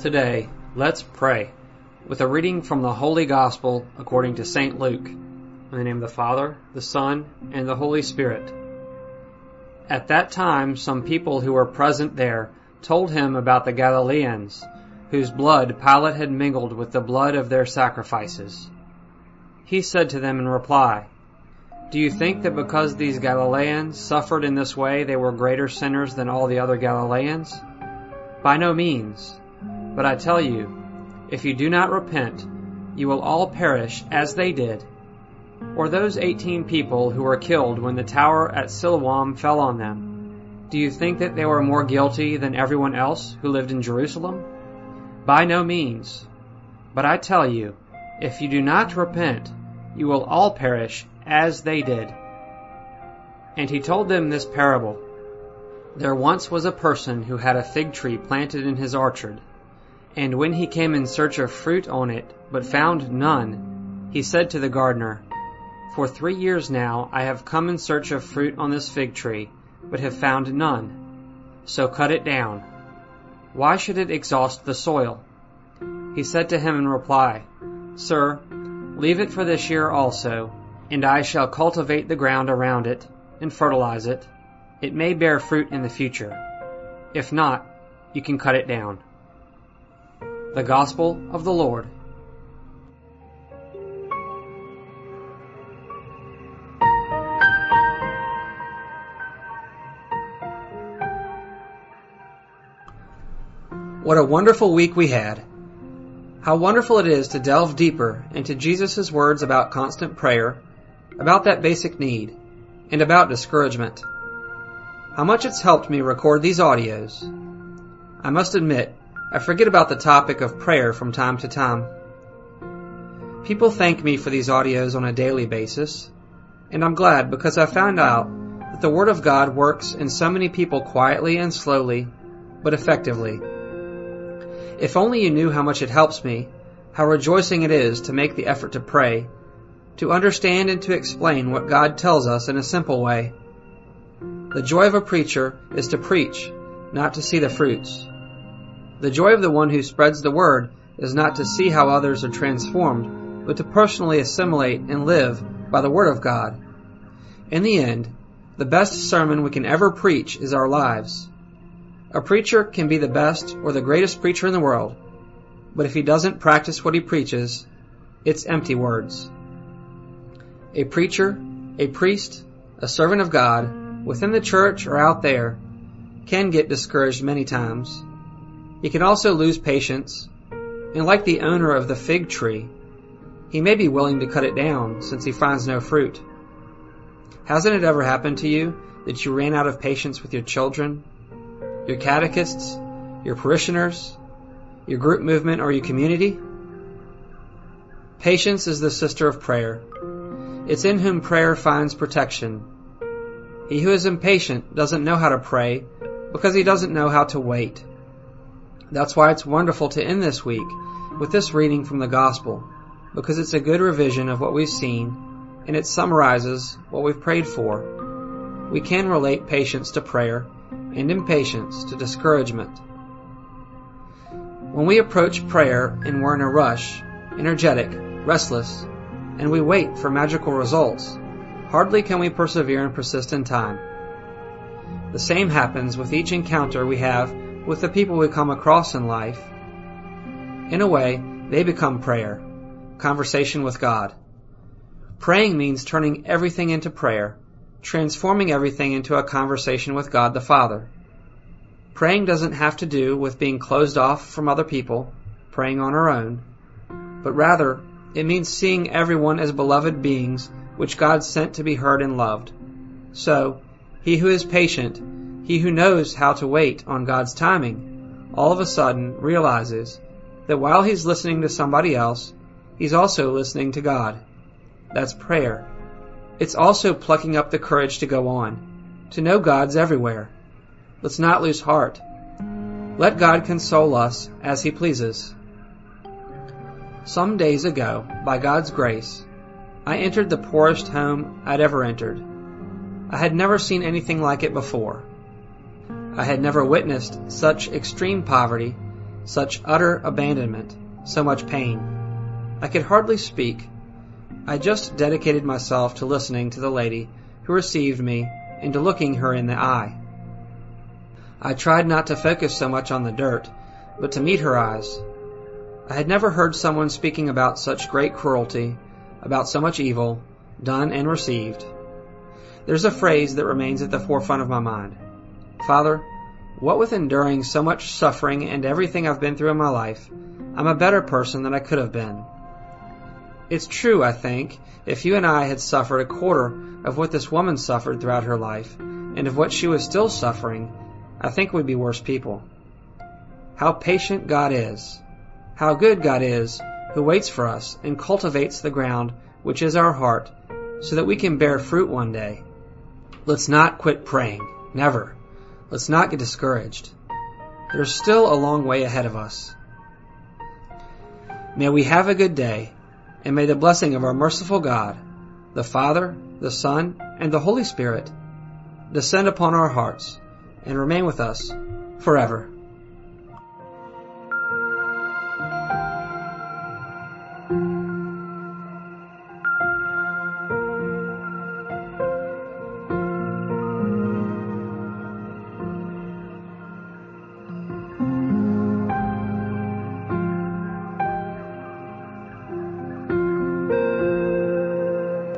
Today, let's pray with a reading from the Holy Gospel according to St. Luke. In the name of the Father, the Son, and the Holy Spirit. At that time, some people who were present there told him about the Galileans, whose blood Pilate had mingled with the blood of their sacrifices. He said to them in reply, Do you think that because these Galileans suffered in this way they were greater sinners than all the other Galileans? By no means. But I tell you, if you do not repent, you will all perish as they did. Or those eighteen people who were killed when the tower at Siloam fell on them. Do you think that they were more guilty than everyone else who lived in Jerusalem? By no means. But I tell you, if you do not repent, you will all perish as they did. And he told them this parable. There once was a person who had a fig tree planted in his orchard and when he came in search of fruit on it, but found none, he said to the gardener, For three years now I have come in search of fruit on this fig tree, but have found none. So cut it down. Why should it exhaust the soil? He said to him in reply, Sir, leave it for this year also, and I shall cultivate the ground around it, and fertilize it. It may bear fruit in the future. If not, you can cut it down. The Gospel of the Lord. What a wonderful week we had. How wonderful it is to delve deeper into Jesus' words about constant prayer, about that basic need, and about discouragement. How much it's helped me record these audios. I must admit, I forget about the topic of prayer from time to time. People thank me for these audios on a daily basis, and I'm glad because I found out that the Word of God works in so many people quietly and slowly, but effectively. If only you knew how much it helps me, how rejoicing it is to make the effort to pray, to understand and to explain what God tells us in a simple way. The joy of a preacher is to preach, not to see the fruits. The joy of the one who spreads the word is not to see how others are transformed, but to personally assimilate and live by the word of God. In the end, the best sermon we can ever preach is our lives. A preacher can be the best or the greatest preacher in the world, but if he doesn't practice what he preaches, it's empty words. A preacher, a priest, a servant of God, within the church or out there, can get discouraged many times. He can also lose patience, and like the owner of the fig tree, he may be willing to cut it down since he finds no fruit. Hasn't it ever happened to you that you ran out of patience with your children, your catechists, your parishioners, your group movement, or your community? Patience is the sister of prayer. It's in whom prayer finds protection. He who is impatient doesn't know how to pray because he doesn't know how to wait. That's why it's wonderful to end this week with this reading from the Gospel, because it's a good revision of what we've seen and it summarizes what we've prayed for. We can relate patience to prayer and impatience to discouragement. When we approach prayer and we're in a rush, energetic, restless, and we wait for magical results, hardly can we persevere and persist in time. The same happens with each encounter we have with the people we come across in life, in a way, they become prayer, conversation with God. Praying means turning everything into prayer, transforming everything into a conversation with God the Father. Praying doesn't have to do with being closed off from other people, praying on our own, but rather it means seeing everyone as beloved beings which God sent to be heard and loved. So, he who is patient he who knows how to wait on God's timing all of a sudden realizes that while he's listening to somebody else, he's also listening to God. That's prayer. It's also plucking up the courage to go on, to know God's everywhere. Let's not lose heart. Let God console us as He pleases. Some days ago, by God's grace, I entered the poorest home I'd ever entered. I had never seen anything like it before. I had never witnessed such extreme poverty, such utter abandonment, so much pain. I could hardly speak. I just dedicated myself to listening to the lady who received me and to looking her in the eye. I tried not to focus so much on the dirt, but to meet her eyes. I had never heard someone speaking about such great cruelty, about so much evil, done and received. There's a phrase that remains at the forefront of my mind. Father, what with enduring so much suffering and everything I've been through in my life, I'm a better person than I could have been. It's true, I think, if you and I had suffered a quarter of what this woman suffered throughout her life, and of what she was still suffering, I think we'd be worse people. How patient God is. How good God is, who waits for us and cultivates the ground which is our heart, so that we can bear fruit one day. Let's not quit praying. Never. Let's not get discouraged. There's still a long way ahead of us. May we have a good day, and may the blessing of our merciful God, the Father, the Son, and the Holy Spirit descend upon our hearts and remain with us forever.